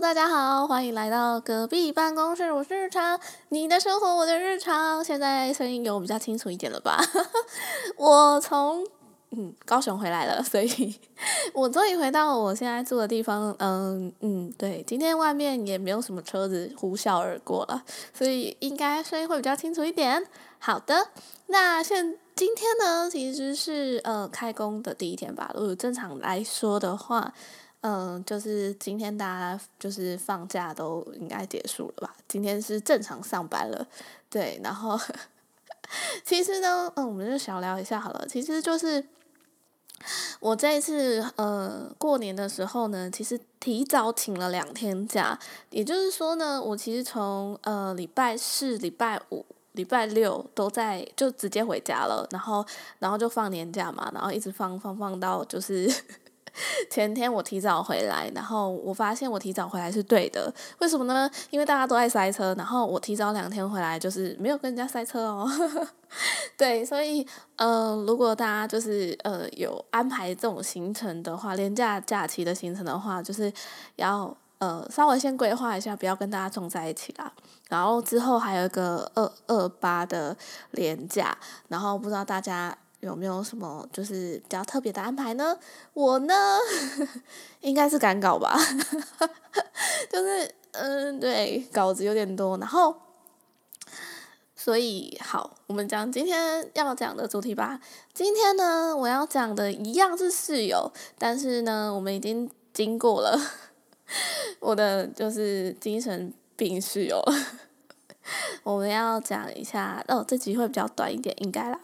大家好，欢迎来到隔壁办公室，我是日常，你的生活，我的日常。现在声音有比较清楚一点了吧？我从嗯高雄回来了，所以我终于回到我现在住的地方。嗯嗯，对，今天外面也没有什么车子呼啸而过了，所以应该声音会比较清楚一点。好的，那现今天呢，其实是呃开工的第一天吧。如果正常来说的话。嗯，就是今天大家就是放假都应该结束了吧？今天是正常上班了，对。然后 其实呢，嗯，我们就小聊一下好了。其实就是我这一次呃过年的时候呢，其实提早请了两天假，也就是说呢，我其实从呃礼拜四、礼拜五、礼拜六都在就直接回家了，然后然后就放年假嘛，然后一直放放放到就是。前天我提早回来，然后我发现我提早回来是对的，为什么呢？因为大家都在塞车，然后我提早两天回来就是没有跟人家塞车哦。对，所以呃，如果大家就是呃有安排这种行程的话，连假假期的行程的话，就是要呃稍微先规划一下，不要跟大家撞在一起啦。然后之后还有一个二二八的连假，然后不知道大家。有没有什么就是比较特别的安排呢？我呢，应该是赶稿吧，就是嗯，对，稿子有点多，然后，所以好，我们讲今天要讲的主题吧。今天呢，我要讲的一样是室友，但是呢，我们已经经过了 我的就是精神病室友，我们要讲一下哦，这集会比较短一点，应该啦。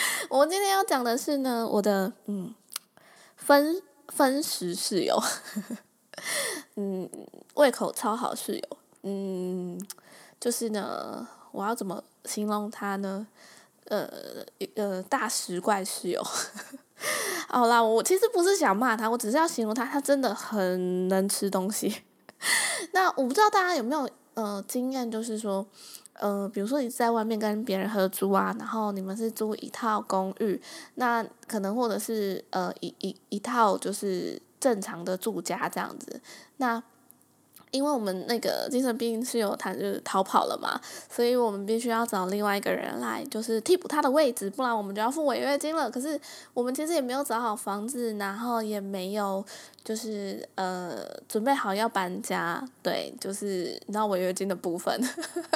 我今天要讲的是呢，我的嗯分分食室友，嗯胃口超好室友，嗯就是呢，我要怎么形容他呢？呃呃大食怪室友，好啦，我其实不是想骂他，我只是要形容他，他真的很能吃东西。那我不知道大家有没有呃经验，就是说。呃，比如说你在外面跟别人合租啊，然后你们是租一套公寓，那可能或者是呃一一一套就是正常的住家这样子，那。因为我们那个精神病室友他就是逃跑了嘛，所以我们必须要找另外一个人来，就是替补他的位置，不然我们就要付违约金了。可是我们其实也没有找好房子，然后也没有就是呃准备好要搬家，对，就是你知道违约金的部分，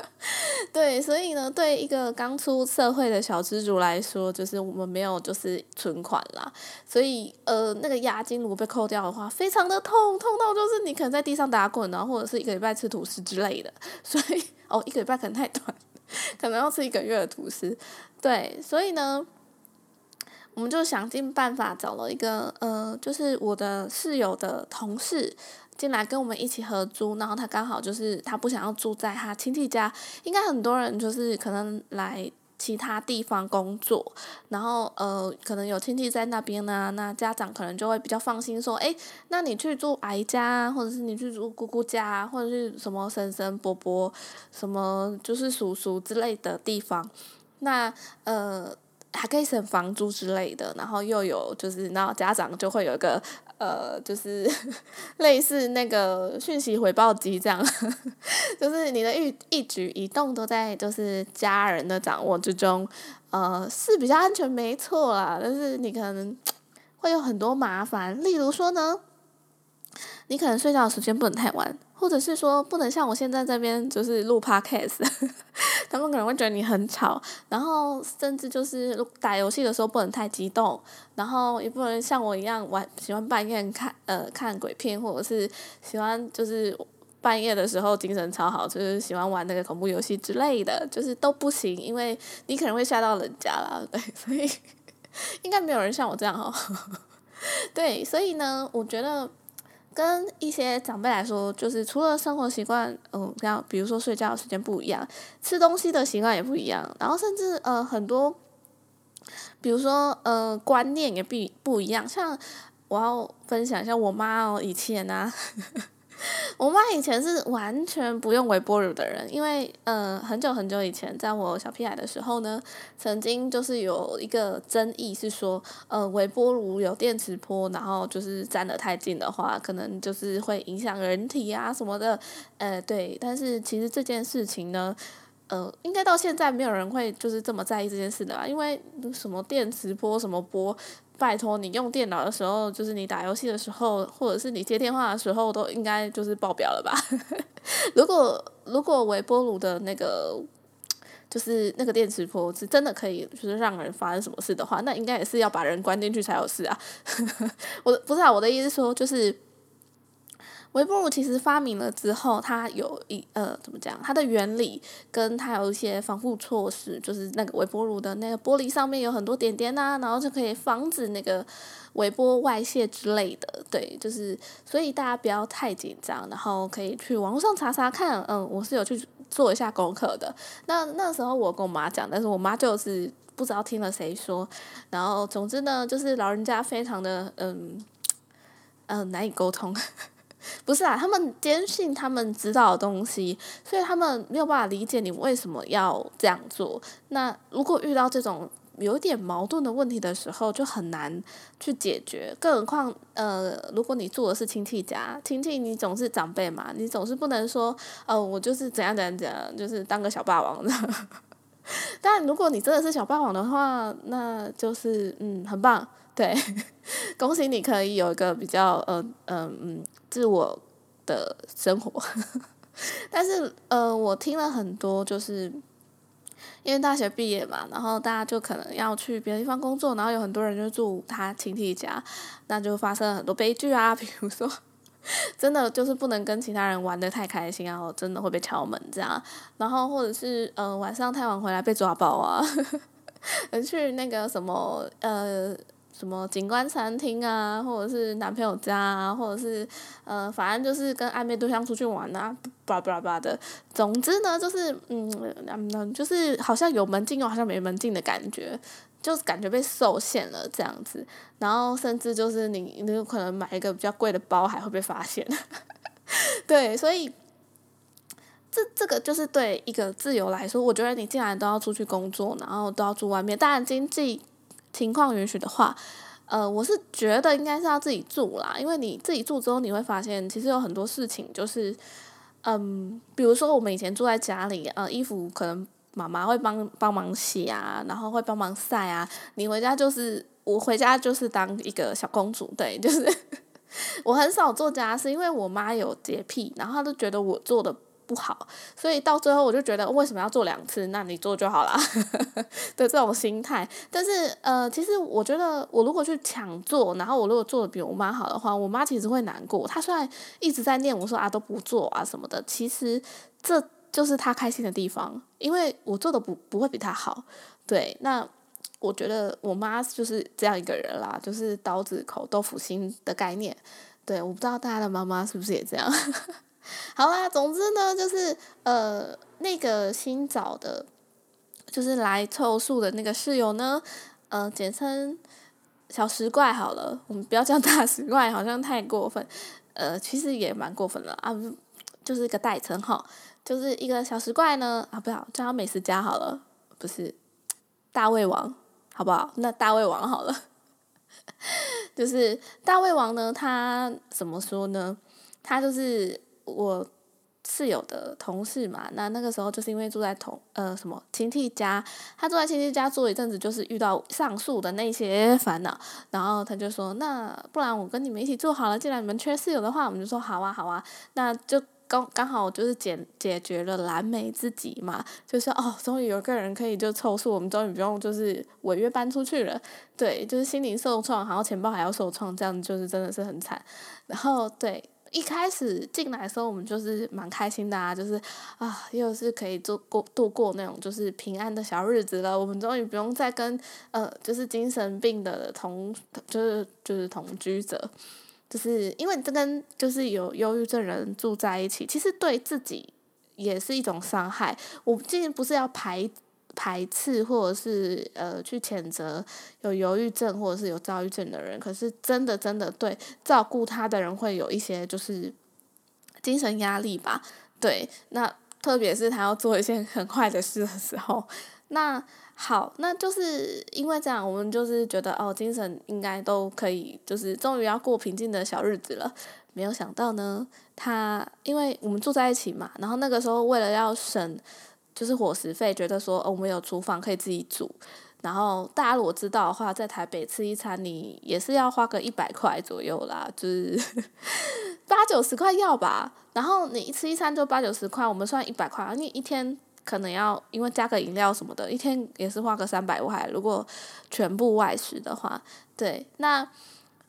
对，所以呢，对一个刚出社会的小资主来说，就是我们没有就是存款啦，所以呃那个押金如果被扣掉的话，非常的痛，痛到就是你可能在地上打滚呢。或者是一个礼拜吃吐司之类的，所以哦，一个礼拜可能太短，可能要吃一个月的吐司。对，所以呢，我们就想尽办法找了一个呃，就是我的室友的同事进来跟我们一起合租，然后他刚好就是他不想要住在他亲戚家，应该很多人就是可能来。其他地方工作，然后呃，可能有亲戚在那边呢，那家长可能就会比较放心，说，哎，那你去住阿姨家，或者是你去住姑姑家，或者是什么婶婶伯伯，什么就是叔叔之类的地方，那呃。还可以省房租之类的，然后又有就是，然后家长就会有一个呃，就是 类似那个讯息回报机这样，就是你的一一举一动都在就是家人的掌握之中，呃，是比较安全没错啦，但是你可能会有很多麻烦，例如说呢，你可能睡觉的时间不能太晚。或者是说不能像我现在这边就是录 podcast，他们可能会觉得你很吵，然后甚至就是打游戏的时候不能太激动，然后也不能像我一样玩喜欢半夜看呃看鬼片，或者是喜欢就是半夜的时候精神超好，就是喜欢玩那个恐怖游戏之类的，就是都不行，因为你可能会吓到人家啦，对，所以 应该没有人像我这样哦，对，所以呢，我觉得。跟一些长辈来说，就是除了生活习惯，嗯，像比如说睡觉的时间不一样，吃东西的习惯也不一样，然后甚至呃很多，比如说呃观念也不不一样。像我要分享一下我妈哦，以前啊，我妈以前是完全不用微波炉的人，因为呃很久很久以前，在我小屁孩的时候呢，曾经就是有一个争议是说，呃微波炉有电磁波，然后就是站得太近的话，可能就是会影响人体啊什么的，呃对，但是其实这件事情呢。呃，应该到现在没有人会就是这么在意这件事的吧，因为什么电磁波什么波，拜托你用电脑的时候，就是你打游戏的时候，或者是你接电话的时候，都应该就是爆表了吧？如果如果微波炉的那个就是那个电磁波是真的可以就是让人发生什么事的话，那应该也是要把人关进去才有事啊。我不是啊，我的意思说就是。微波炉其实发明了之后，它有一呃怎么讲？它的原理跟它有一些防护措施，就是那个微波炉的那个玻璃上面有很多点点呐，然后就可以防止那个微波外泄之类的。对，就是所以大家不要太紧张，然后可以去网络上查查看。嗯，我是有去做一下功课的。那那时候我跟我妈讲，但是我妈就是不知道听了谁说。然后总之呢，就是老人家非常的嗯嗯难以沟通。不是啊，他们坚信他们知道的东西，所以他们没有办法理解你为什么要这样做。那如果遇到这种有点矛盾的问题的时候，就很难去解决。更何况，呃，如果你住的是亲戚家，亲戚你总是长辈嘛，你总是不能说，呃，我就是怎样怎样怎样，就是当个小霸王的。但如果你真的是小霸王的话，那就是嗯，很棒。对，恭喜你可以有一个比较呃嗯嗯自我的生活，但是呃我听了很多，就是因为大学毕业嘛，然后大家就可能要去别的地方工作，然后有很多人就住他亲戚家，那就发生了很多悲剧啊，比如说真的就是不能跟其他人玩的太开心啊，真的会被敲门这样，然后或者是呃晚上太晚回来被抓包啊，去那个什么呃。什么景观餐厅啊，或者是男朋友家啊，或者是呃，反正就是跟暧昧对象出去玩啊，叭叭叭的。总之呢，就是嗯嗯，就是好像有门禁又好像没门禁的感觉，就感觉被受限了这样子。然后甚至就是你你有可能买一个比较贵的包还会被发现。对，所以这这个就是对一个自由来说，我觉得你既然都要出去工作，然后都要住外面，当然经济。情况允许的话，呃，我是觉得应该是要自己住啦，因为你自己住之后，你会发现其实有很多事情就是，嗯，比如说我们以前住在家里，呃，衣服可能妈妈会帮帮忙洗啊，然后会帮忙晒啊，你回家就是我回家就是当一个小公主，对，就是 我很少做家事，因为我妈有洁癖，然后她都觉得我做的。不好，所以到最后我就觉得为什么要做两次？那你做就好了 的这种心态。但是呃，其实我觉得我如果去抢做，然后我如果做的比我妈好的话，我妈其实会难过。她虽然一直在念我说啊都不做啊什么的，其实这就是她开心的地方，因为我做的不不会比她好。对，那我觉得我妈就是这样一个人啦，就是刀子口豆腐心的概念。对，我不知道大家的妈妈是不是也这样。好啦，总之呢，就是呃，那个新找的，就是来凑数的那个室友呢，呃，简称小石怪好了，我们不要叫大石怪，好像太过分，呃，其实也蛮过分了啊，就是一个代称哈，就是一个小石怪呢，啊，不要叫他美食家好了，不是大胃王，好不好？那大胃王好了，就是大胃王呢，他怎么说呢？他就是。我室友的同事嘛，那那个时候就是因为住在同呃什么亲戚家，他住在亲戚家住一阵子，就是遇到上述的那些烦恼，然后他就说，那不然我跟你们一起住好了，既然你们缺室友的话，我们就说好啊好啊，那就刚刚好就是解解决了蓝莓自己嘛，就是哦，终于有个人可以就凑数，我们终于不用就是违约搬出去了，对，就是心灵受创，然后钱包还要受创，这样就是真的是很惨，然后对。一开始进来的时候，我们就是蛮开心的啊，就是啊，又是可以做过度过那种就是平安的小日子了。我们终于不用再跟呃，就是精神病的同，就是就是同居者，就是因为这跟就是有忧郁症人住在一起，其实对自己也是一种伤害。我今天不是要排。排斥或者是呃去谴责有忧郁症或者是有躁郁症的人，可是真的真的对照顾他的人会有一些就是精神压力吧。对，那特别是他要做一件很坏的事的时候，那好，那就是因为这样，我们就是觉得哦，精神应该都可以，就是终于要过平静的小日子了。没有想到呢，他因为我们住在一起嘛，然后那个时候为了要省，就是伙食费，觉得说哦，我们有厨房可以自己煮。然后大家如果知道的话，在台北吃一餐，你也是要花个一百块左右啦，就是 八九十块要吧。然后你吃一餐就八九十块，我们算一百块，你一天可能要因为加个饮料什么的，一天也是花个三百块。如果全部外食的话，对，那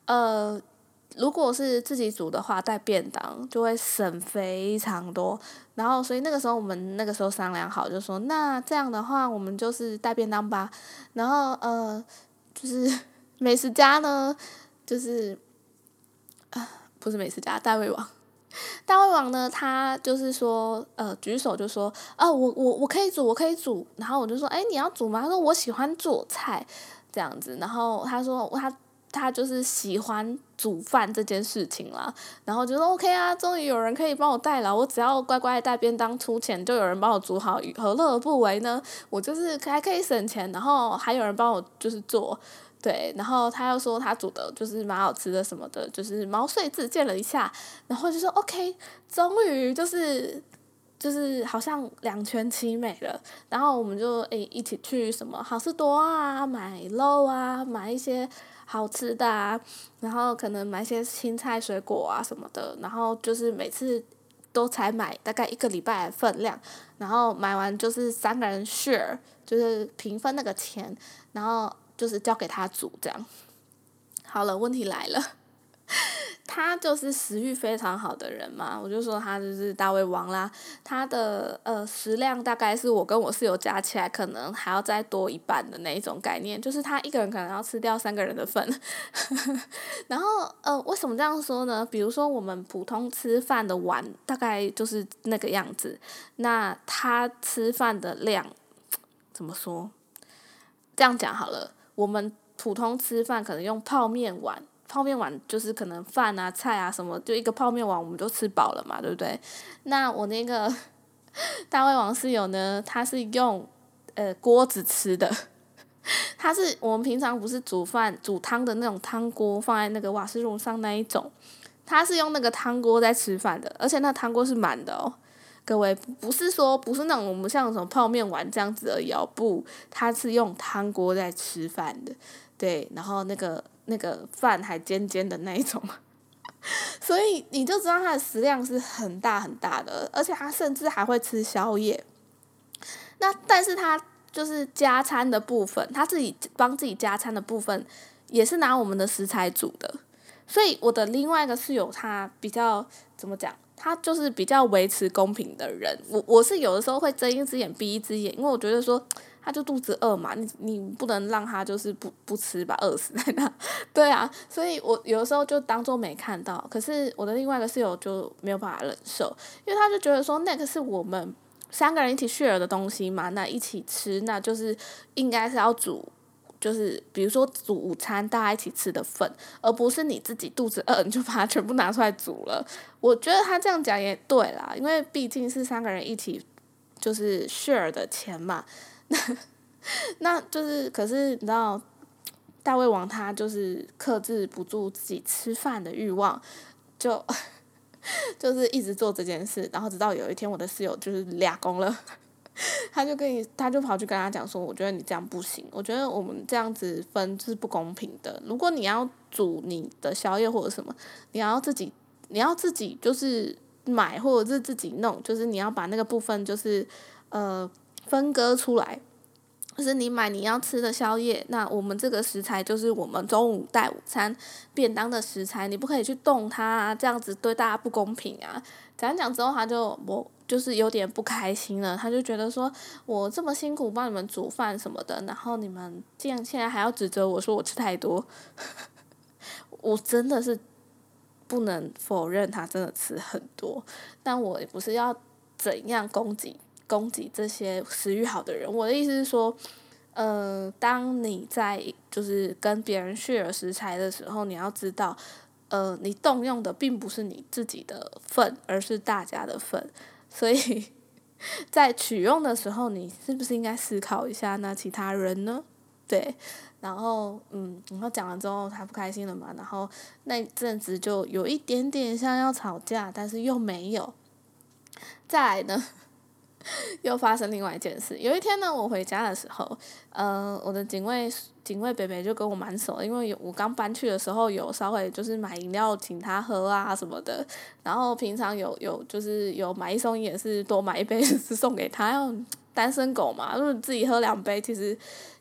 呃。如果是自己煮的话，带便当就会省非常多。然后，所以那个时候我们那个时候商量好，就说那这样的话，我们就是带便当吧。然后，呃，就是 美食家呢，就是啊，不是美食家，大胃王。大胃王呢，他就是说，呃，举手就说，啊，我我我可以煮，我可以煮。然后我就说，哎，你要煮吗？他说我喜欢做菜，这样子。然后他说他。他就是喜欢煮饭这件事情啦，然后就说 OK 啊，终于有人可以帮我带了，我只要乖乖带便当出钱，就有人帮我煮好，何乐而不为呢？我就是还可以省钱，然后还有人帮我就是做，对，然后他又说他煮的就是蛮好吃的什么的，就是毛遂自荐了一下，然后就说 OK，终于就是就是好像两全其美了，然后我们就诶一起去什么好事多啊，买肉啊，买一些。好吃的啊，然后可能买些青菜水果啊什么的，然后就是每次都才买大概一个礼拜的分量，然后买完就是三个人 share，就是平分那个钱，然后就是交给他煮这样。好了，问题来了。他就是食欲非常好的人嘛，我就说他就是大胃王啦。他的呃食量大概是我跟我室友加起来可能还要再多一半的那一种概念，就是他一个人可能要吃掉三个人的份。然后呃，为什么这样说呢？比如说我们普通吃饭的碗大概就是那个样子，那他吃饭的量怎么说？这样讲好了，我们普通吃饭可能用泡面碗。泡面碗就是可能饭啊菜啊什么，就一个泡面碗我们就吃饱了嘛，对不对？那我那个 大胃王室友呢，他是用呃锅子吃的，他是我们平常不是煮饭煮汤的那种汤锅放在那个瓦斯炉上那一种，他是用那个汤锅在吃饭的，而且那汤锅是满的哦，各位不是说不是那种我们像什么泡面碗这样子而已哦，不，他是用汤锅在吃饭的，对，然后那个。那个饭还尖尖的那一种，所以你就知道他的食量是很大很大的，而且他甚至还会吃宵夜。那但是他就是加餐的部分，他自己帮自己加餐的部分，也是拿我们的食材煮的。所以我的另外一个室友，他比较怎么讲？他就是比较维持公平的人。我我是有的时候会睁一只眼闭一只眼，因为我觉得说。他就肚子饿嘛，你你不能让他就是不不吃吧，饿死在那。对啊，所以我有的时候就当做没看到。可是我的另外一个室友就没有办法忍受，因为他就觉得说那个是我们三个人一起 share 的东西嘛，那一起吃，那就是应该是要煮，就是比如说煮午餐大家一起吃的份，而不是你自己肚子饿你就把它全部拿出来煮了。我觉得他这样讲也对啦，因为毕竟是三个人一起就是 share 的钱嘛。那，就是，可是你知道，大胃王他就是克制不住自己吃饭的欲望，就 就是一直做这件事，然后直到有一天我的室友就是俩工了，他就跟你，他就跑去跟他讲说，我觉得你这样不行，我觉得我们这样子分是不公平的。如果你要煮你的宵夜或者什么，你要自己，你要自己就是买或者是自己弄，就是你要把那个部分就是呃。分割出来，就是你买你要吃的宵夜，那我们这个食材就是我们中午带午餐便当的食材，你不可以去动它，啊这样子对大家不公平啊！讲讲之后，他就我就是有点不开心了，他就觉得说我这么辛苦帮你们煮饭什么的，然后你们这样现在还要指责我说我吃太多，我真的是不能否认他真的吃很多，但我也不是要怎样攻击。供给这些食欲好的人，我的意思是说，呃，当你在就是跟别人 share 食材的时候，你要知道，呃，你动用的并不是你自己的份，而是大家的份，所以 在取用的时候，你是不是应该思考一下那其他人呢？对，然后嗯，然后讲完之后他不开心了嘛，然后那阵子就有一点点像要吵架，但是又没有。再来呢，又发生另外一件事。有一天呢，我回家的时候，呃，我的警卫警卫北北就跟我蛮熟，因为我刚搬去的时候有稍微就是买饮料请他喝啊什么的，然后平常有有就是有买一送一也是多买一杯是送给他，要单身狗嘛，就是自己喝两杯其实。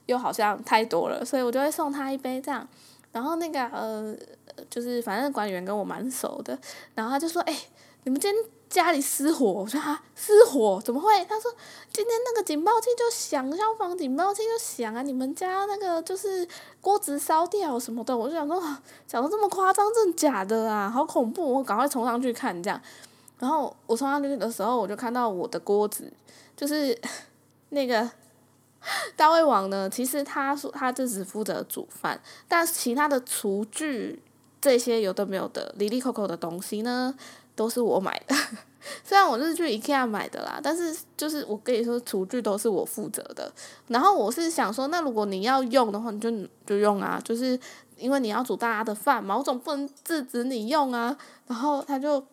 又好像太多了，所以我就会送他一杯这样。然后那个呃，就是反正管理员跟我蛮熟的，然后他就说：“哎，你们今天家里失火？”我说：“啊，失火怎么会？”他说：“今天那个警报器就响，消防警报器就响啊！你们家那个就是锅子烧掉什么的。”我就想说，讲的这么夸张，真的假的啊？好恐怖！我赶快冲上去看这样。然后我冲上去的时候，我就看到我的锅子，就是那个。大胃王呢？其实他说他就只负责煮饭，但其他的厨具这些有的没有的、里里扣扣的东西呢，都是我买的。虽然我是去 IKEA 买的啦，但是就是我跟你说，厨具都是我负责的。然后我是想说，那如果你要用的话，你就就用啊，就是因为你要煮大家的饭嘛，我总不能制止你用啊。然后他就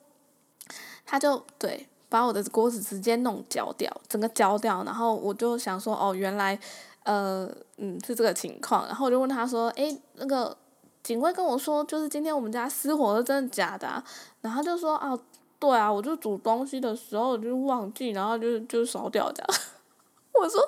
他就对。把我的锅子直接弄焦掉，整个焦掉，然后我就想说，哦，原来，呃，嗯，是这个情况，然后我就问他说，诶，那个警卫跟我说，就是今天我们家失火了，真的假的？然后就说，啊，对啊，我就煮东西的时候就忘记，然后就就烧掉这样。我说，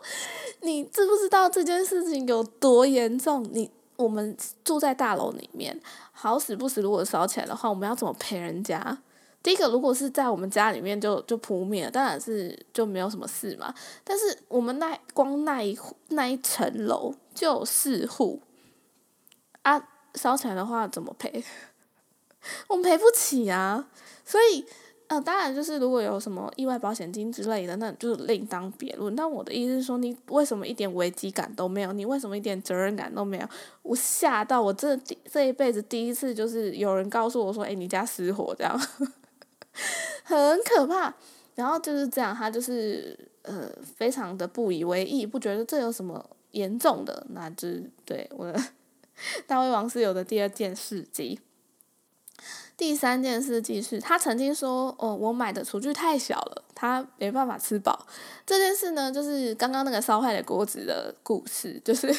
你知不知道这件事情有多严重？你我们住在大楼里面，好死不死，如果烧起来的话，我们要怎么赔人家？第一个，如果是在我们家里面就就扑灭，当然是就没有什么事嘛。但是我们那光那一那一层楼就四户，啊，烧起来的话怎么赔？我们赔不起啊。所以，呃，当然就是如果有什么意外保险金之类的，那就是另当别论。但我的意思是说，你为什么一点危机感都没有？你为什么一点责任感都没有？我吓到我这这一辈子第一次就是有人告诉我说：“哎，你家失火这样。”很可怕，然后就是这样，他就是呃，非常的不以为意，不觉得这有什么严重的，那就对我的大胃王室友的第二件事迹。第三件事迹是他曾经说：“哦，我买的厨具太小了，他没办法吃饱。”这件事呢，就是刚刚那个烧坏的锅子的故事，就是。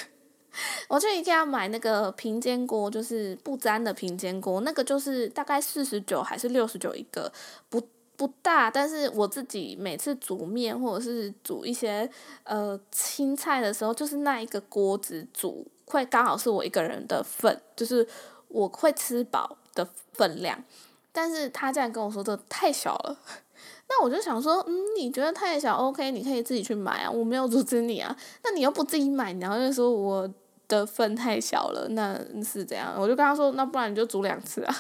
我去一家买那个平煎锅，就是不粘的平煎锅，那个就是大概四十九还是六十九一个，不不大，但是我自己每次煮面或者是煮一些呃青菜的时候，就是那一个锅子煮会刚好是我一个人的份，就是我会吃饱的分量。但是他这样跟我说这太小了，那我就想说，嗯，你觉得太小，OK，你可以自己去买啊，我没有阻止你啊，那你又不自己买，然后又说我。的份太小了，那是怎样？我就跟他说，那不然你就煮两次啊。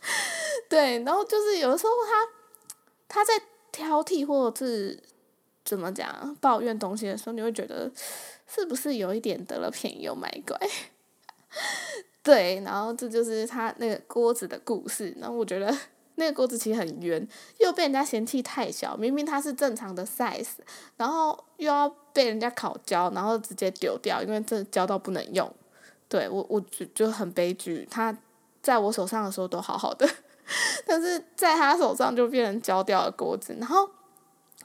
对，然后就是有的时候他他在挑剔或者是怎么讲抱怨东西的时候，你会觉得是不是有一点得了便宜又卖乖？对，然后这就是他那个锅子的故事。然后我觉得。那个锅子其实很圆，又被人家嫌弃太小，明明它是正常的 size，然后又要被人家烤焦，然后直接丢掉，因为这焦到不能用。对我，我就就很悲剧。它在我手上的时候都好好的，但是在他手上就变成焦掉的锅子。然后，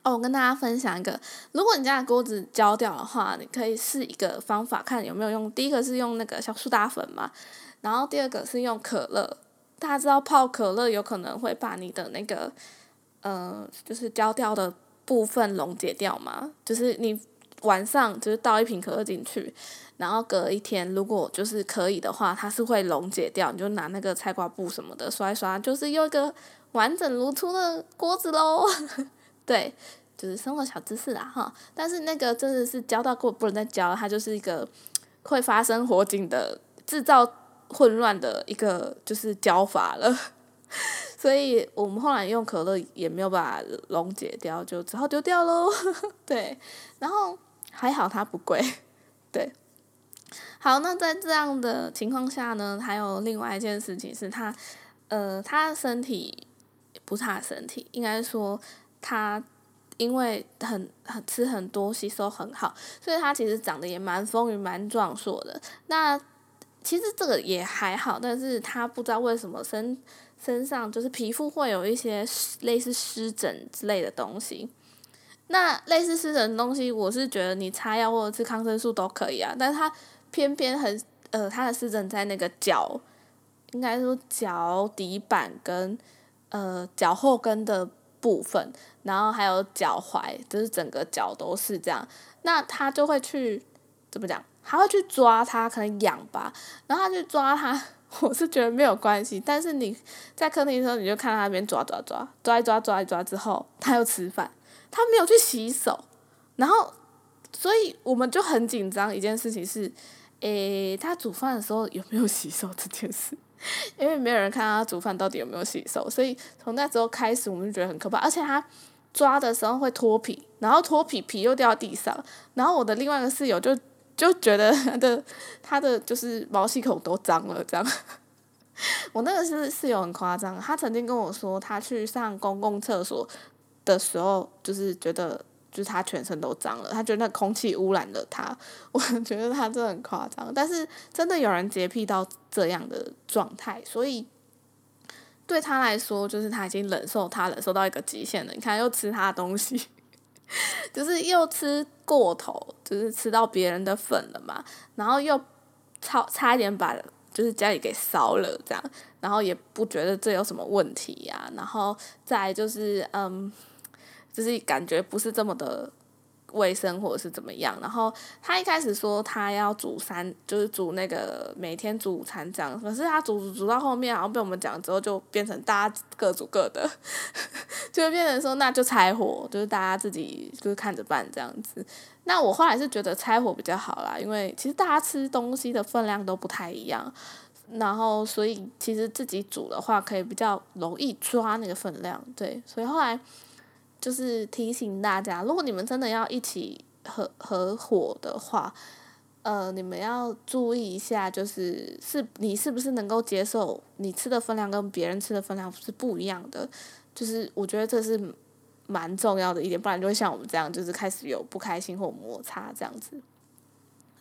哦，我跟大家分享一个，如果你家的锅子焦掉的话，你可以试一个方法，看有没有用。第一个是用那个小苏打粉嘛，然后第二个是用可乐。大家知道泡可乐有可能会把你的那个，呃，就是焦掉的部分溶解掉吗？就是你晚上就是倒一瓶可乐进去，然后隔一天如果就是可以的话，它是会溶解掉。你就拿那个菜瓜布什么的刷一刷，就是用一个完整如初的锅子喽。对，就是生活小知识啦哈。但是那个真的是教到过不能再教，它就是一个会发生火警的制造。混乱的一个就是教法了，所以我们后来用可乐也没有把它溶解掉，就只好丢掉喽。对，然后还好它不贵，对，好，那在这样的情况下呢，还有另外一件事情是他，呃，他身体不是他的身体，应该说他因为很很吃很多，吸收很好，所以他其实长得也蛮丰腴、蛮壮硕的。那其实这个也还好，但是他不知道为什么身身上就是皮肤会有一些类似湿疹之类的东西。那类似湿疹的东西，我是觉得你擦药或者吃抗生素都可以啊，但是他偏偏很呃，他的湿疹在那个脚，应该说脚底板跟呃脚后跟的部分，然后还有脚踝，就是整个脚都是这样。那他就会去怎么讲？他会去抓它，可能痒吧，然后他去抓它，我是觉得没有关系。但是你在客厅的时候，你就看他那边抓抓抓，抓一抓抓一抓之后，他又吃饭。他没有去洗手，然后，所以我们就很紧张。一件事情是，诶，他煮饭的时候有没有洗手这件事？因为没有人看他煮饭到底有没有洗手，所以从那时候开始，我们就觉得很可怕。而且他抓的时候会脱皮，然后脱皮皮又掉地上，然后我的另外一个室友就就觉得他的他的就是毛细孔都脏了，这样。我那个是室友很夸张，他曾经跟我说，他去上公共厕所。的时候，就是觉得，就是他全身都脏了，他觉得那空气污染了他。我觉得他真的很夸张，但是真的有人洁癖到这样的状态，所以对他来说，就是他已经忍受他忍受到一个极限了。你看，又吃他的东西，就是又吃过头，就是吃到别人的粉了嘛，然后又差差一点把就是家里给烧了这样，然后也不觉得这有什么问题呀，然后再就是嗯。就是感觉不是这么的卫生或者是怎么样，然后他一开始说他要煮三，就是煮那个每天煮午餐这样，可是他煮煮煮到后面，好像被我们讲之后就变成大家各煮各的，就会变成说那就拆火，就是大家自己就是看着办这样子。那我后来是觉得拆火比较好啦，因为其实大家吃东西的分量都不太一样，然后所以其实自己煮的话可以比较容易抓那个分量，对，所以后来。就是提醒大家，如果你们真的要一起合合伙的话，呃，你们要注意一下，就是是你是不是能够接受你吃的分量跟别人吃的分量是不一样的，就是我觉得这是蛮重要的一点，不然就会像我们这样，就是开始有不开心或摩擦这样子。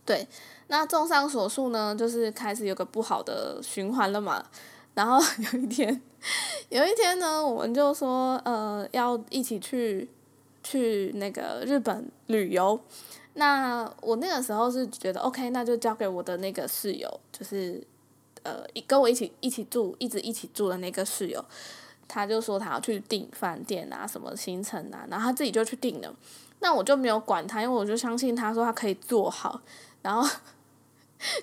对，那综上所述呢，就是开始有个不好的循环了嘛。然后 有一天，有一天呢，我们就说，呃，要一起去去那个日本旅游。那我那个时候是觉得，OK，那就交给我的那个室友，就是呃，跟我一起一起住，一直一起住的那个室友，他就说他要去订饭店啊，什么行程啊，然后他自己就去订了。那我就没有管他，因为我就相信他说他可以做好，然后。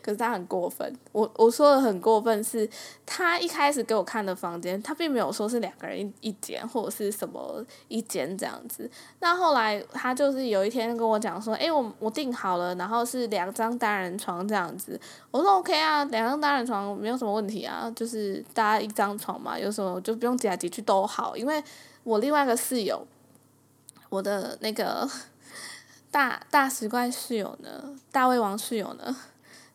可是他很过分，我我说的很过分是，他一开始给我看的房间，他并没有说是两个人一一间或者是什么一间这样子。那后来他就是有一天跟我讲说，诶，我我订好了，然后是两张单人床这样子。我说 OK 啊，两张单人床没有什么问题啊，就是大家一张床嘛，有什么就不用挤来挤去都好。因为我另外一个室友，我的那个 大大石怪室友呢，大胃王室友呢。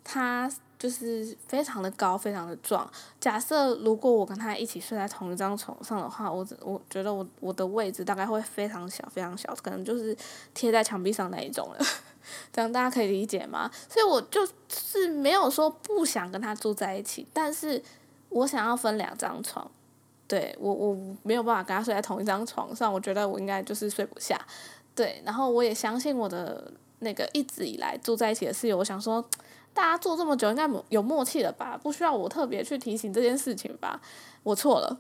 他就是非常的高，非常的壮。假设如果我跟他一起睡在同一张床上的话，我我觉得我我的位置大概会非常小，非常小，可能就是贴在墙壁上那一种了。这样大家可以理解吗？所以我就是没有说不想跟他住在一起，但是我想要分两张床。对我我没有办法跟他睡在同一张床上，我觉得我应该就是睡不下。对，然后我也相信我的那个一直以来住在一起的室友，我想说。大家做这么久，应该有默契了吧？不需要我特别去提醒这件事情吧？我错了，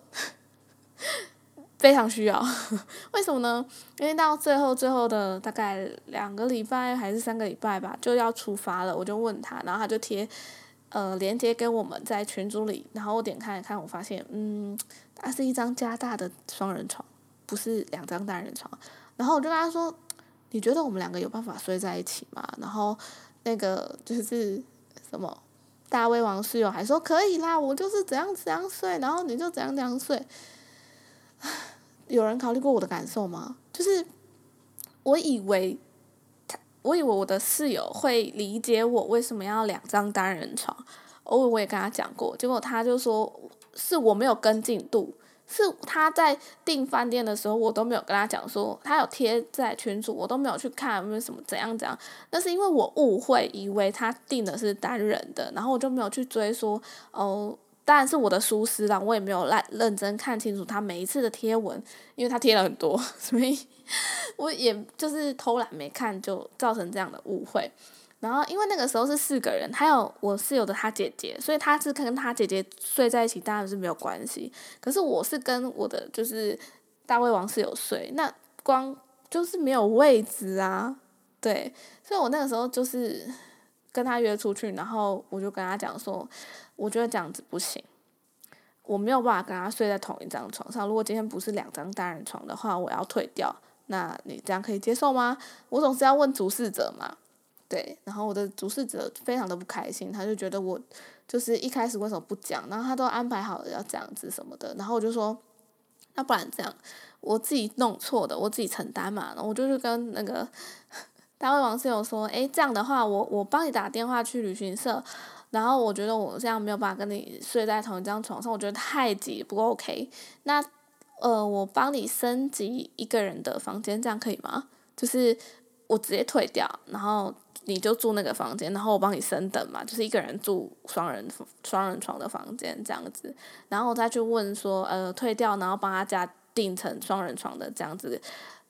非常需要。为什么呢？因为到最后最后的大概两个礼拜还是三个礼拜吧，就要出发了。我就问他，然后他就贴呃连接给我们在群组里，然后我点开一看，我发现嗯，它是一张加大的双人床，不是两张单人床。然后我就跟他说：“你觉得我们两个有办法睡在一起吗？”然后。那个就是什么大胃王室友还说可以啦，我就是怎样怎样睡，然后你就怎样怎样睡。有人考虑过我的感受吗？就是我以为他，我以为我的室友会理解我为什么要两张单人床，偶尔我也跟他讲过，结果他就说是我没有跟进度。是他在订饭店的时候，我都没有跟他讲说，他有贴在群组，我都没有去看为什么怎样怎样。那是因为我误会，以为他订的是单人的，然后我就没有去追说，哦，当然是我的疏失啦，我也没有来认真看清楚他每一次的贴文，因为他贴了很多，所以 我也就是偷懒没看，就造成这样的误会。然后，因为那个时候是四个人，还有我室友的他姐姐，所以他是跟他姐姐睡在一起，当然是没有关系。可是我是跟我的就是大胃王室友睡，那光就是没有位置啊，对，所以我那个时候就是跟他约出去，然后我就跟他讲说，我觉得这样子不行，我没有办法跟他睡在同一张床上。如果今天不是两张单人床的话，我要退掉。那你这样可以接受吗？我总是要问主事者嘛。对，然后我的主事者非常的不开心，他就觉得我就是一开始为什么不讲，然后他都安排好了要这样子什么的，然后我就说，那不然这样，我自己弄错的，我自己承担嘛，然后我就去跟那个大胃王室友说，诶，这样的话，我我帮你打电话去旅行社，然后我觉得我这样没有办法跟你睡在同一张床上，我觉得太挤不过 OK，那呃，我帮你升级一个人的房间，这样可以吗？就是我直接退掉，然后。你就住那个房间，然后我帮你升等嘛，就是一个人住双人双人床的房间这样子，然后我再去问说，呃，退掉，然后帮他加订成双人床的这样子，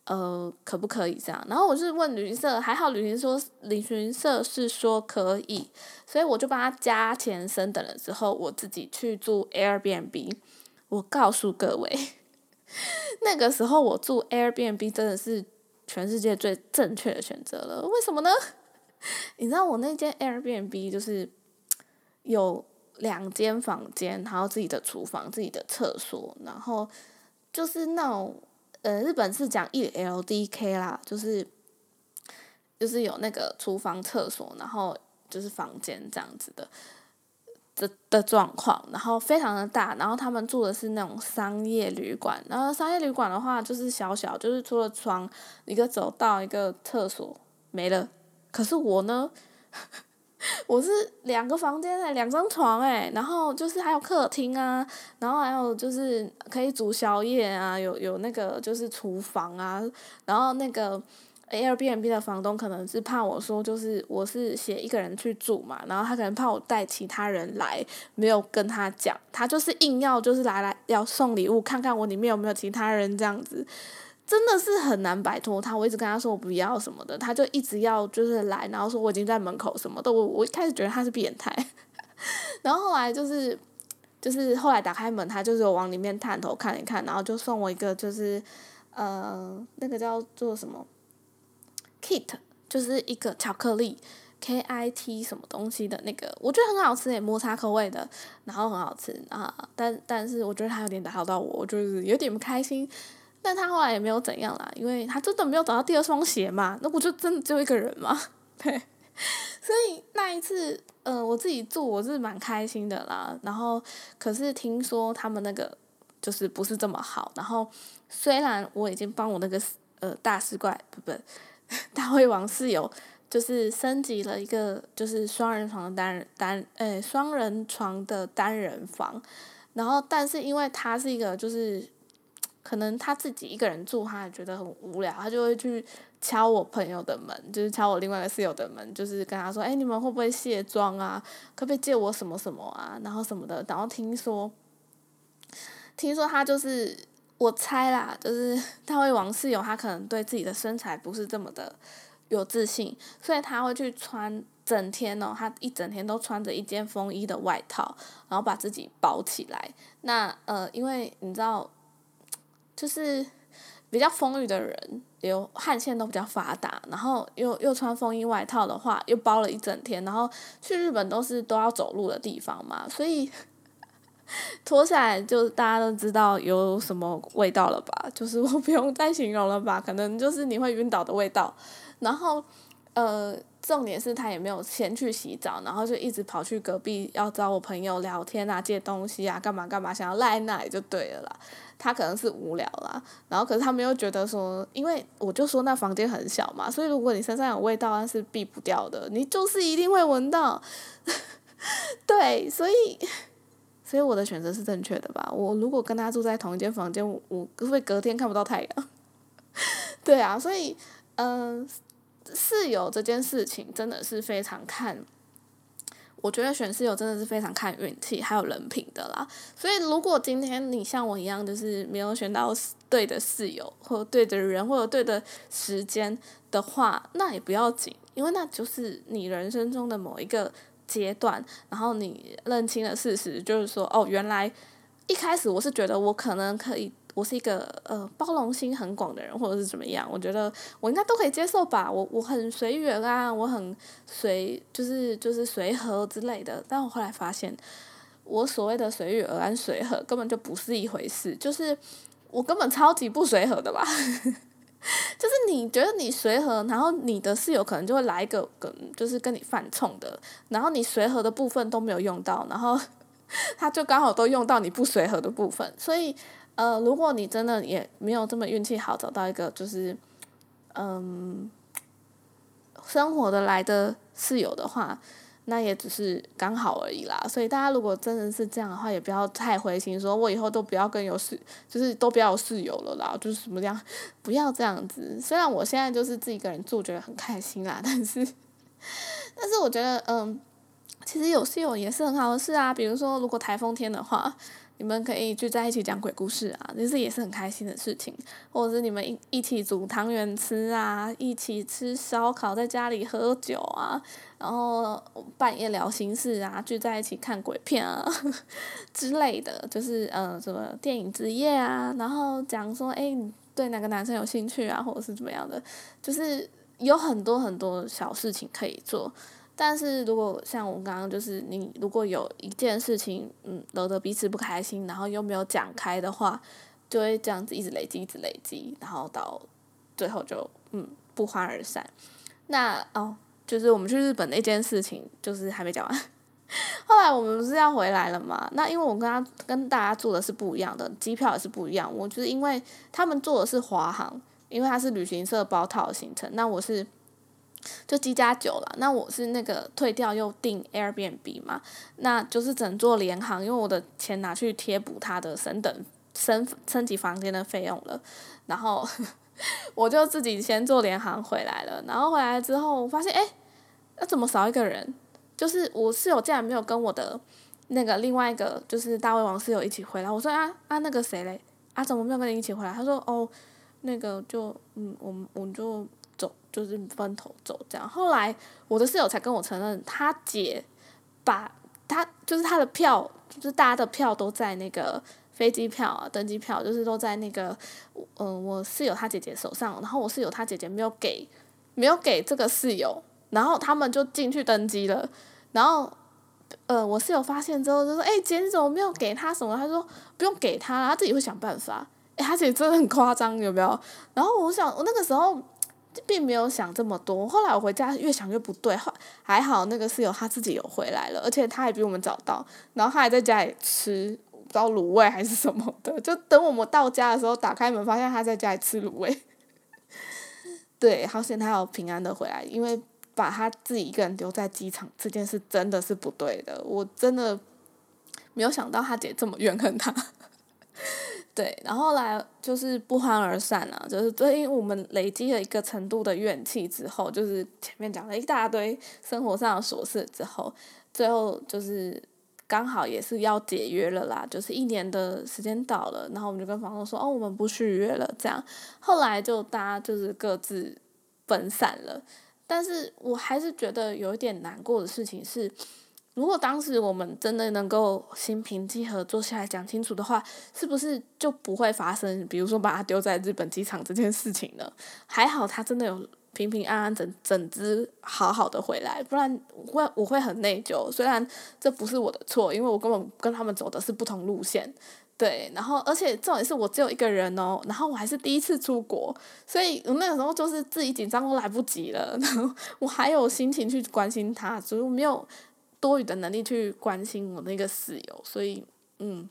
呃，可不可以这样？然后我是问旅行社，还好旅行社旅行社是说可以，所以我就帮他加钱升等了之后，我自己去住 Airbnb。我告诉各位，那个时候我住 Airbnb 真的是全世界最正确的选择了，为什么呢？你知道我那间 Airbnb 就是有两间房间，还有自己的厨房、自己的厕所，然后就是那种呃，日本是讲一 LDK 啦，就是就是有那个厨房、厕所，然后就是房间这样子的的的状况，然后非常的大，然后他们住的是那种商业旅馆，然后商业旅馆的话就是小小，就是除了床、一个走道、一个厕所没了。可是我呢，我是两个房间诶，两张床诶，然后就是还有客厅啊，然后还有就是可以煮宵夜啊，有有那个就是厨房啊，然后那个 Airbnb 的房东可能是怕我说就是我是写一个人去住嘛，然后他可能怕我带其他人来，没有跟他讲，他就是硬要就是来来要送礼物，看看我里面有没有其他人这样子。真的是很难摆脱他，我一直跟他说我不要什么的，他就一直要就是来，然后说我已经在门口什么的，我我一开始觉得他是变态，然后后来就是就是后来打开门，他就是往里面探头看一看，然后就送我一个就是呃那个叫做什么 kit，就是一个巧克力 K I T 什么东西的那个，我觉得很好吃诶，抹茶口味的，然后很好吃啊，但但是我觉得他有点打扰到我，就是有点不开心。但他后来也没有怎样啦，因为他真的没有找到第二双鞋嘛，那不就真的只有一个人嘛，对，所以那一次，呃，我自己住我是蛮开心的啦。然后，可是听说他们那个就是不是这么好。然后，虽然我已经帮我那个呃大师怪不不 大胃王室友就是升级了一个就是双人床的单人单诶双人床的单人房，然后但是因为他是一个就是。可能他自己一个人住，他也觉得很无聊，他就会去敲我朋友的门，就是敲我另外一个室友的门，就是跟他说：“哎，你们会不会卸妆啊？可不可以借我什么什么啊？然后什么的。”然后听说，听说他就是我猜啦，就是 他会王室友，他可能对自己的身材不是这么的有自信，所以他会去穿整天哦，他一整天都穿着一件风衣的外套，然后把自己包起来。那呃，因为你知道。就是比较丰腴的人，流汗腺都比较发达，然后又又穿风衣外套的话，又包了一整天，然后去日本都是都要走路的地方嘛，所以 脱下来就大家都知道有什么味道了吧？就是我不用再形容了吧？可能就是你会晕倒的味道。然后呃，重点是他也没有先去洗澡，然后就一直跑去隔壁要找我朋友聊天啊、借东西啊、干嘛干嘛，想要赖那里就对了啦。他可能是无聊啦，然后可是他们又觉得说，因为我就说那房间很小嘛，所以如果你身上有味道，那是避不掉的，你就是一定会闻到。对，所以。所以我的选择是正确的吧？我如果跟他住在同一间房间，我我会隔天看不到太阳。对啊，所以嗯，室友这件事情真的是非常看，我觉得选室友真的是非常看运气还有人品的啦。所以如果今天你像我一样，就是没有选到对的室友或对的人或者对的时间的话，那也不要紧，因为那就是你人生中的某一个。阶段，然后你认清了事实，就是说，哦，原来一开始我是觉得我可能可以，我是一个呃包容心很广的人，或者是怎么样，我觉得我应该都可以接受吧，我我很随缘啊，我很随，就是就是随和之类的。但我后来发现，我所谓的随遇而安、随和根本就不是一回事，就是我根本超级不随和的吧。就是你觉得你随和，然后你的室友可能就会来一个跟就是跟你犯冲的，然后你随和的部分都没有用到，然后 他就刚好都用到你不随和的部分，所以呃，如果你真的也没有这么运气好找到一个就是嗯生活的来的室友的话。那也只是刚好而已啦，所以大家如果真的是这样的话，也不要太灰心，说我以后都不要跟有室，就是都不要有室友了啦，就是什么样，不要这样子。虽然我现在就是自己一个人住，觉得很开心啦，但是，但是我觉得，嗯，其实有室友也是很好的事啊。比如说，如果台风天的话。你们可以聚在一起讲鬼故事啊，其实也是很开心的事情。或者是你们一一起煮汤圆吃啊，一起吃烧烤，在家里喝酒啊，然后半夜聊心事啊，聚在一起看鬼片啊 之类的，就是呃什么电影之夜啊，然后讲说哎对哪个男生有兴趣啊，或者是怎么样的，就是有很多很多小事情可以做。但是如果像我刚刚就是你如果有一件事情，嗯，惹得彼此不开心，然后又没有讲开的话，就会这样子一直累积，一直累积，然后到最后就嗯不欢而散。那哦，就是我们去日本那件事情，就是还没讲完。后来我们不是要回来了嘛？那因为我跟他跟大家住的是不一样的，机票也是不一样。我就是因为他们坐的是华航，因为他是旅行社包套行程，那我是。就机加酒了，那我是那个退掉又订 Airbnb 嘛，那就是整座联航，因为我的钱拿去贴补他的升等升升级房间的费用了，然后 我就自己先坐联航回来了，然后回来之后发现，哎，那怎么少一个人？就是我室友竟然没有跟我的那个另外一个就是大胃王室友一起回来，我说啊啊那个谁嘞？啊怎么没有跟你一起回来？他说哦，那个就嗯，我们我们就。就是分头走这样，后来我的室友才跟我承认，他姐把他就是他的票，就是大家的票都在那个飞机票啊、登机票，就是都在那个嗯我室友他姐姐手上，然后我室友他姐姐没有给没有给这个室友，然后他们就进去登机了，然后呃我室友发现之后就说：“哎姐你怎么没有给他什么？”他说：“不用给他，他自己会想办法。”哎他姐真的很夸张有没有？然后我想我那个时候。并没有想这么多，后来我回家越想越不对，还还好那个室友他自己有回来了，而且他也比我们早到，然后他还在家里吃不知道卤味还是什么的，就等我们到家的时候打开门发现他在家里吃卤味，对，好险他有平安的回来，因为把他自己一个人留在机场这件事真的是不对的，我真的没有想到他姐这么怨恨他。对，然后来就是不欢而散了，就是对，因为我们累积了一个程度的怨气之后，就是前面讲了一大堆生活上的琐事之后，最后就是刚好也是要解约了啦，就是一年的时间到了，然后我们就跟房东说，哦，我们不续约了，这样，后来就大家就是各自分散了，但是我还是觉得有一点难过的事情是。如果当时我们真的能够心平气和坐下来讲清楚的话，是不是就不会发生，比如说把他丢在日本机场这件事情呢？还好他真的有平平安安整整只好好的回来，不然我会我会很内疚。虽然这不是我的错，因为我根本跟他们走的是不同路线，对，然后而且重点是我只有一个人哦，然后我还是第一次出国，所以我那个时候就是自己紧张都来不及了，然后我还有心情去关心他，所以我没有多余的能力去关心我那个室友，所以嗯。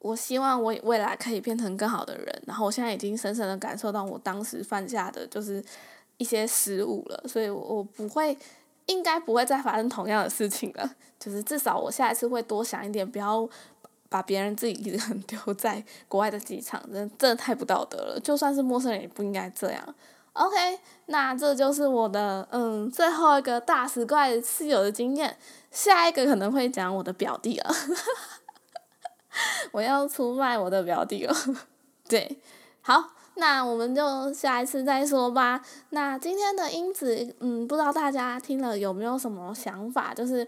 我希望我未来可以变成更好的人，然后我现在已经深深的感受到我当时犯下的就是一些失误了，所以我不会，应该不会再发生同样的事情了。就是至少我下一次会多想一点，不要把别人自己一个人丢在国外的机场，真真的太不道德了。就算是陌生人也不应该这样。OK，那这就是我的嗯最后一个大石怪室友的经验，下一个可能会讲我的表弟了。我要出卖我的表弟了，对，好，那我们就下一次再说吧。那今天的英子，嗯，不知道大家听了有没有什么想法？就是，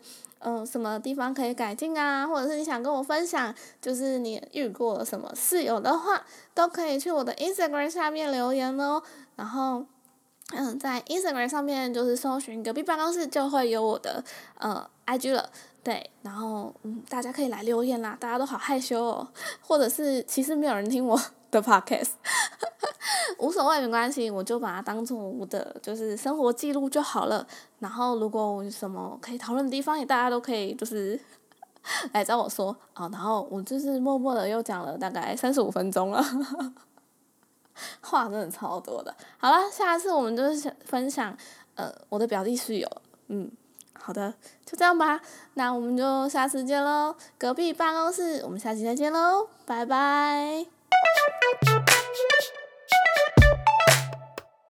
嗯，什么地方可以改进啊？或者是你想跟我分享，就是你遇过什么室友的话，都可以去我的 Instagram 下面留言哦。然后，嗯，在 Instagram 上面就是搜寻隔壁办公室，就会有我的呃 IG 了。对，然后嗯，大家可以来留言啦，大家都好害羞哦，或者是其实没有人听我的 podcast，无所谓没关系，我就把它当做我的就是生活记录就好了。然后如果有什么可以讨论的地方，也大家都可以就是 来找我说啊。然后我就是默默的又讲了大概三十五分钟了，话真的超多的。好了，下次我们就是分享呃我的表弟室友，嗯。好的，就这样吧，那我们就下次见喽，隔壁办公室，我们下期再见喽，拜拜。どどどどど。